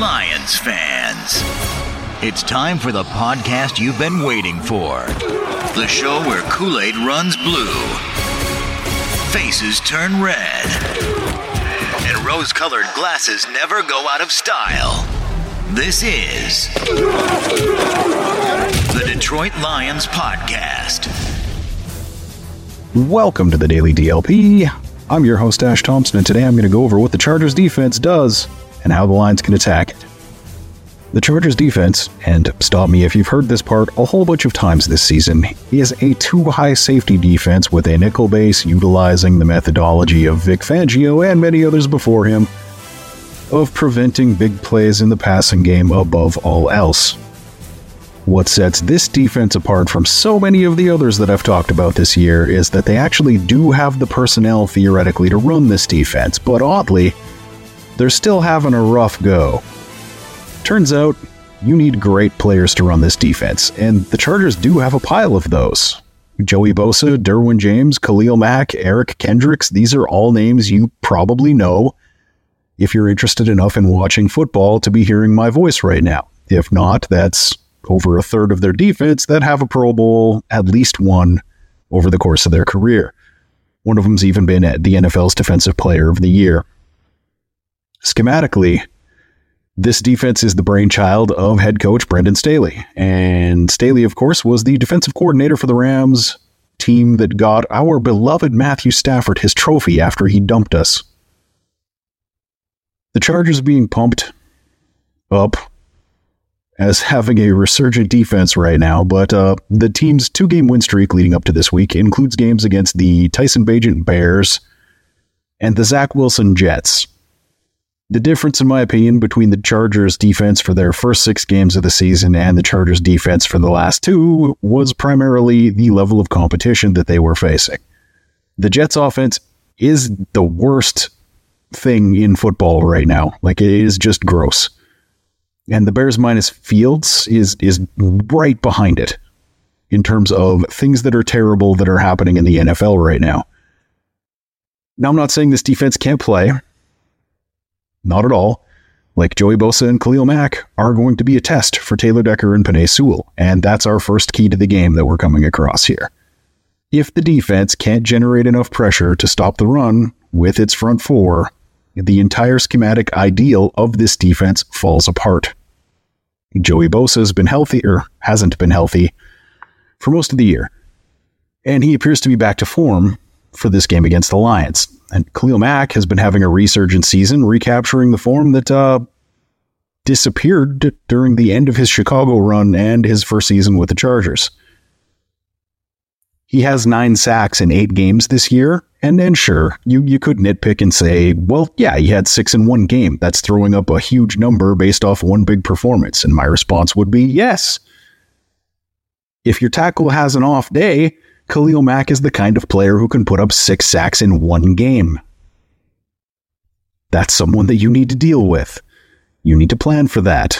Lions fans. It's time for the podcast you've been waiting for. The show where Kool Aid runs blue, faces turn red, and rose colored glasses never go out of style. This is the Detroit Lions Podcast. Welcome to the Daily DLP. I'm your host, Ash Thompson, and today I'm going to go over what the Chargers defense does and how the Lions can attack it. The Chargers defense, and stop me if you've heard this part a whole bunch of times this season, is a two high safety defense with a nickel base utilizing the methodology of Vic Fangio and many others before him of preventing big plays in the passing game above all else. What sets this defense apart from so many of the others that I've talked about this year is that they actually do have the personnel theoretically to run this defense, but oddly, they're still having a rough go. Turns out, you need great players to run this defense, and the Chargers do have a pile of those. Joey Bosa, Derwin James, Khalil Mack, Eric Kendricks, these are all names you probably know if you're interested enough in watching football to be hearing my voice right now. If not, that's over a third of their defense that have a Pro Bowl, at least one, over the course of their career. One of them's even been the NFL's Defensive Player of the Year. Schematically, this defense is the brainchild of head coach Brandon Staley. And Staley, of course, was the defensive coordinator for the Rams team that got our beloved Matthew Stafford his trophy after he dumped us. The Chargers being pumped up as having a resurgent defense right now, but uh, the team's two game win streak leading up to this week includes games against the Tyson Bagent Bears and the Zach Wilson Jets. The difference, in my opinion, between the Chargers' defense for their first six games of the season and the Chargers' defense for the last two was primarily the level of competition that they were facing. The Jets' offense is the worst thing in football right now. Like, it is just gross. And the Bears minus Fields is is right behind it in terms of things that are terrible that are happening in the NFL right now. Now, I'm not saying this defense can't play. Not at all. Like Joey Bosa and Khalil Mack are going to be a test for Taylor Decker and Penei Sewell, and that's our first key to the game that we're coming across here. If the defense can't generate enough pressure to stop the run with its front four, the entire schematic ideal of this defense falls apart. Joey Bosa has been healthy, or hasn't been healthy, for most of the year, and he appears to be back to form for this game against the Lions. And Khalil Mack has been having a resurgent season, recapturing the form that uh, disappeared during the end of his Chicago run and his first season with the Chargers. He has nine sacks in eight games this year, and then sure, you, you could nitpick and say, well, yeah, he had six in one game. That's throwing up a huge number based off one big performance. And my response would be yes. If your tackle has an off day, Khalil Mack is the kind of player who can put up six sacks in one game. That's someone that you need to deal with. You need to plan for that.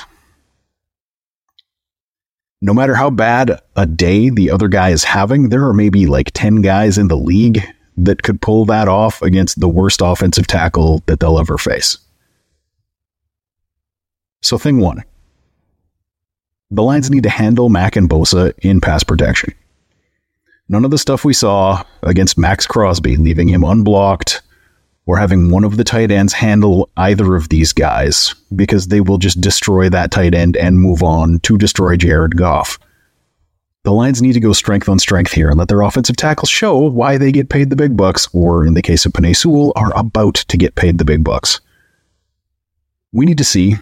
No matter how bad a day the other guy is having, there are maybe like 10 guys in the league that could pull that off against the worst offensive tackle that they'll ever face. So, thing one the Lions need to handle Mack and Bosa in pass protection. None of the stuff we saw against Maxx Crosby, leaving him unblocked, or having one of the tight ends handle either of these guys, because they will just destroy that tight end and move on to destroy Jared Goff. The Lions need to go strength on strength here and let their offensive tackles show why they get paid the big bucks, or in the case of Penei Sewell, are about to get paid the big bucks. We need to see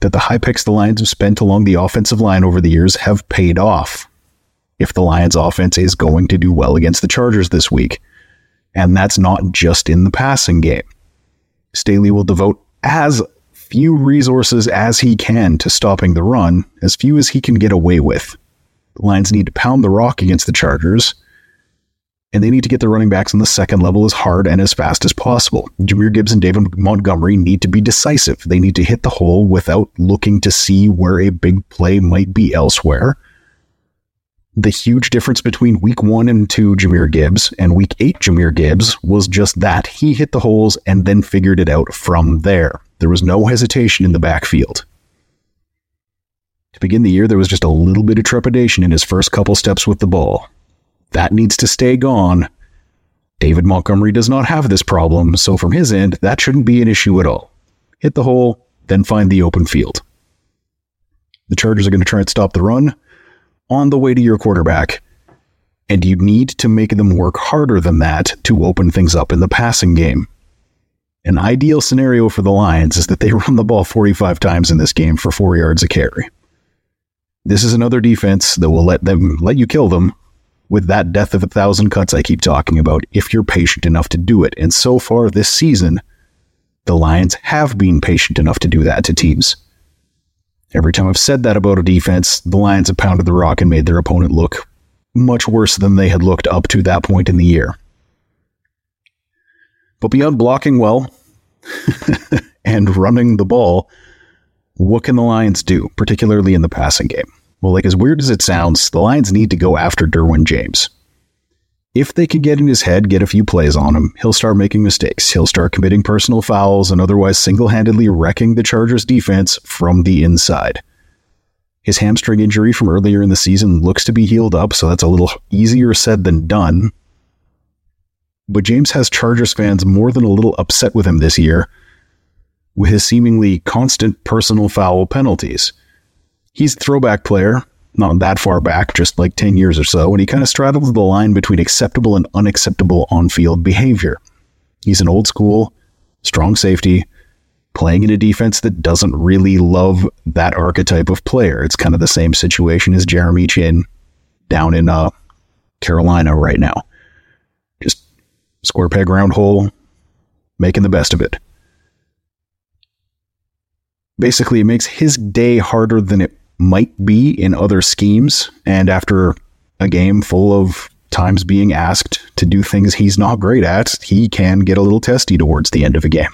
that the high picks the Lions have spent along the offensive line over the years have paid off if the Lions offense is going to do well against the Chargers this week. And that's not just in the passing game. Staley will devote as few resources as he can to stopping the run, as few as he can get away with. The Lions need to pound the rock against the Chargers, and they need to get the running backs on the second level as hard and as fast as possible. Jahmyr Gibbs and David Montgomery need to be decisive. They need to hit the hole without looking to see where a big play might be elsewhere the huge difference between week one and two Jahmyr Gibbs and week eight Jahmyr Gibbs was just that he hit the holes and then figured it out from there. There was no hesitation in the backfield. To begin the year, there was just a little bit of trepidation in his first couple steps with the ball. That needs to stay gone. David Montgomery does not have this problem, so from his end, that shouldn't be an issue at all. Hit the hole, then find the open field. The Chargers are going to try and stop the run on the way to your quarterback, and you need to make them work harder than that to open things up in the passing game. An ideal scenario for the Lions is that they run the ball 45 times in this game for four yards a carry. This is another defense that will let them let you kill them with that death of a thousand cuts I keep talking about if you're patient enough to do it. And so far this season, the Lions have been patient enough to do that to teams. Every time I've said that about a defense, the Lions have pounded the rock and made their opponent look much worse than they had looked up to that point in the year. But beyond blocking well and running the ball, what can the Lions do, particularly in the passing game? Well, like as weird as it sounds, the Lions need to go after Derwin James. If they can get in his head, get a few plays on him, he'll start making mistakes. He'll start committing personal fouls and otherwise single handedly wrecking the Chargers defense from the inside. His hamstring injury from earlier in the season looks to be healed up, so that's a little easier said than done. But James has Chargers fans more than a little upset with him this year with his seemingly constant personal foul penalties he's a throwback player, not that far back, just like 10 years or so, and he kind of straddles the line between acceptable and unacceptable on field behavior. He's an old school, strong safety, playing in a defense that doesn't really love that archetype of player. It's kind of the same situation as Jeremy Chinn down in uh, Carolina right now. Just square peg round hole, making the best of it. Basically, it makes his day harder than it might be in other schemes. And after a game full of times being asked to do things he's not great at, he can get a little testy towards the end of a game.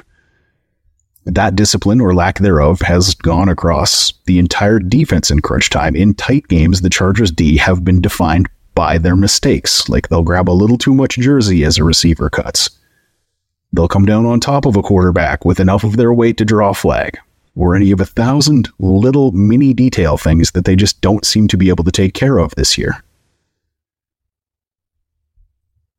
That discipline or lack thereof has gone across the entire defense in crunch time. In tight games, the Chargers D have been defined by their mistakes, like they'll grab a little too much jersey as a receiver cuts. They'll come down on top of a quarterback with enough of their weight to draw a flag, or any of a thousand little mini detail things that they just don't seem to be able to take care of this year.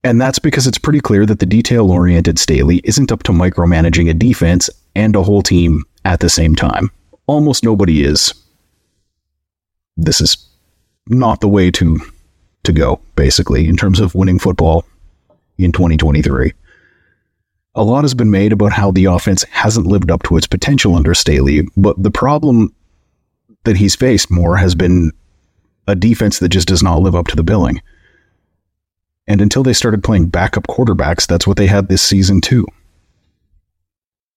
And that's because it's pretty clear that the detail oriented Staley isn't up to micromanaging a defense and a whole team at the same time. Almost nobody is. This is not the way to to go, basically, in terms of winning football in 2023 a lot has been made about how the offense hasn't lived up to its potential under Staley, but the problem that he's faced more has been a defense that just does not live up to the billing. And until they started playing backup quarterbacks, that's what they had this season too.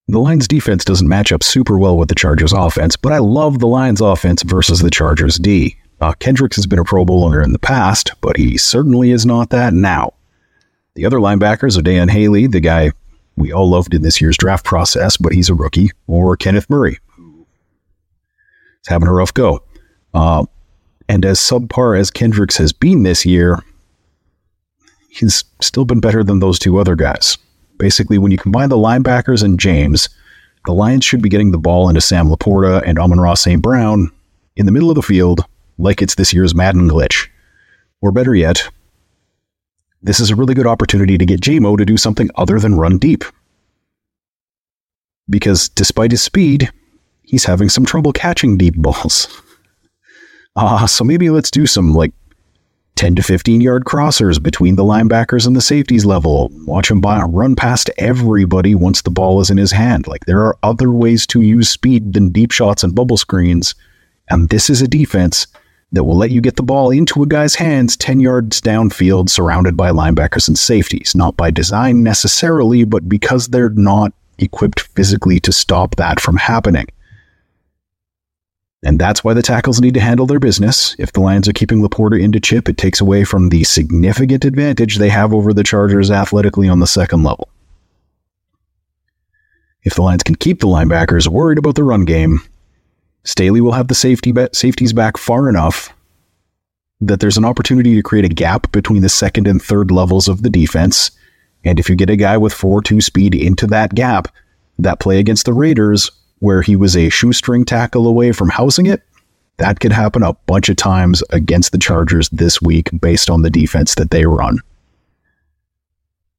The Lions defense doesn't match up super well with the Chargers offense, but I love the Lions offense versus the Chargers D. Uh, Kendricks has been a Pro Bowler in the past, but he certainly is not that now. The other linebackers are Daiyan Henley, the guy we all loved in this year's draft process, but he's a rookie, or Kenneth Murray, who is having a rough go. Uh, and as subpar as Kendricks has been this year, he's still been better than those two other guys. Basically, when you combine the linebackers and James, the Lions should be getting the ball into Sam LaPorta and Amon-Ra St. Brown in the middle of the field like it's this year's Madden glitch. Or better yet, this is a really good opportunity to get Jamo to do something other than run deep. Because despite his speed, he's having some trouble catching deep balls. Ah, uh, so maybe let's do some like 10 to 15 yard crossers between the linebackers and the safeties level. Watch him by, run past everybody once the ball is in his hand. Like there are other ways to use speed than deep shots and bubble screens. And this is a defense that will let you get the ball into a guy's hands 10 yards downfield, surrounded by linebackers and safeties. Not by design necessarily, but because they're not equipped physically to stop that from happening. And that's why the tackles need to handle their business. If the Lions are keeping LaPorta into chip, it takes away from the significant advantage they have over the Chargers athletically on the second level. If the Lions can keep the linebackers worried about the run game, Staley will have the safety be- safeties back far enough that there's an opportunity to create a gap between the second and third levels of the defense. And if you get a guy with 4 2 speed into that gap, that play against the Raiders where he was a shoestring tackle away from housing it. That could happen a bunch of times against the Chargers this week based on the defense that they run.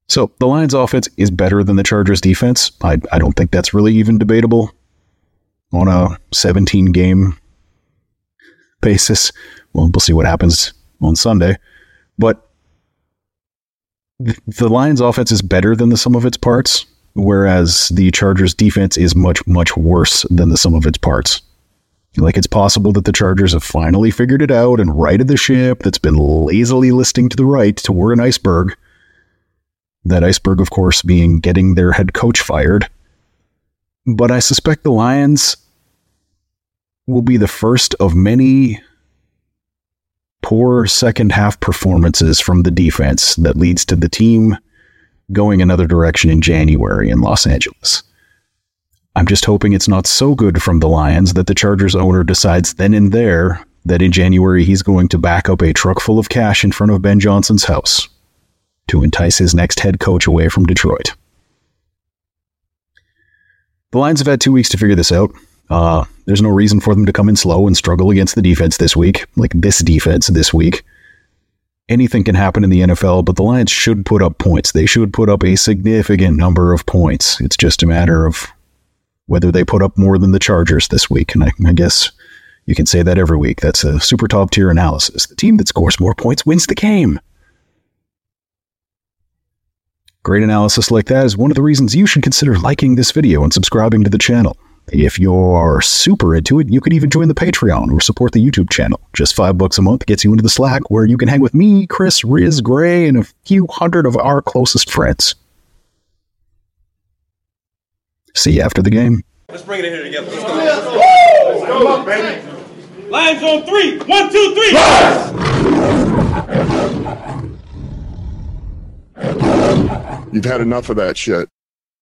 So the Lions offense is better than the Chargers defense. I, I don't think that's really even debatable on a 17 game basis. Well, we'll see what happens on Sunday. But the Lions offense is better than the sum of its parts, whereas the Chargers defense is much, much worse than the sum of its parts. Like it's possible that the Chargers have finally figured it out and righted the ship that's been lazily listing to the right toward an iceberg. That iceberg, of course, being getting their head coach fired. But I suspect the Lions will be the first of many poor second half performances from the defense that leads to the team going another direction in January in Los Angeles. I'm just hoping it's not so good from the Lions that the Chargers owner decides then and there that in January he's going to back up a truck full of cash in front of Ben Johnson's house to entice his next head coach away from Detroit. The Lions have had two weeks to figure this out. Uh, there's no reason for them to come in slow and struggle against the defense this week, like this defense this week. Anything can happen in the NFL, but the Lions should put up points. They should put up a significant number of points. It's just a matter of whether they put up more than the Chargers this week. And I, I guess you can say that every week. That's a super top tier analysis. The team that scores more points wins the game. Great analysis like that is one of the reasons you should consider liking this video and subscribing to the channel. If you're super into it, you could even join the Patreon or support the YouTube channel. Just five bucks a month gets you into the Slack where you can hang with me, Chris, Riz, Gray, and a few hundred of our closest friends. See you after the game. Let's bring it in here together. Let's go. Let's go, up, baby. Lions on three. One, two, three. You've had enough of that shit.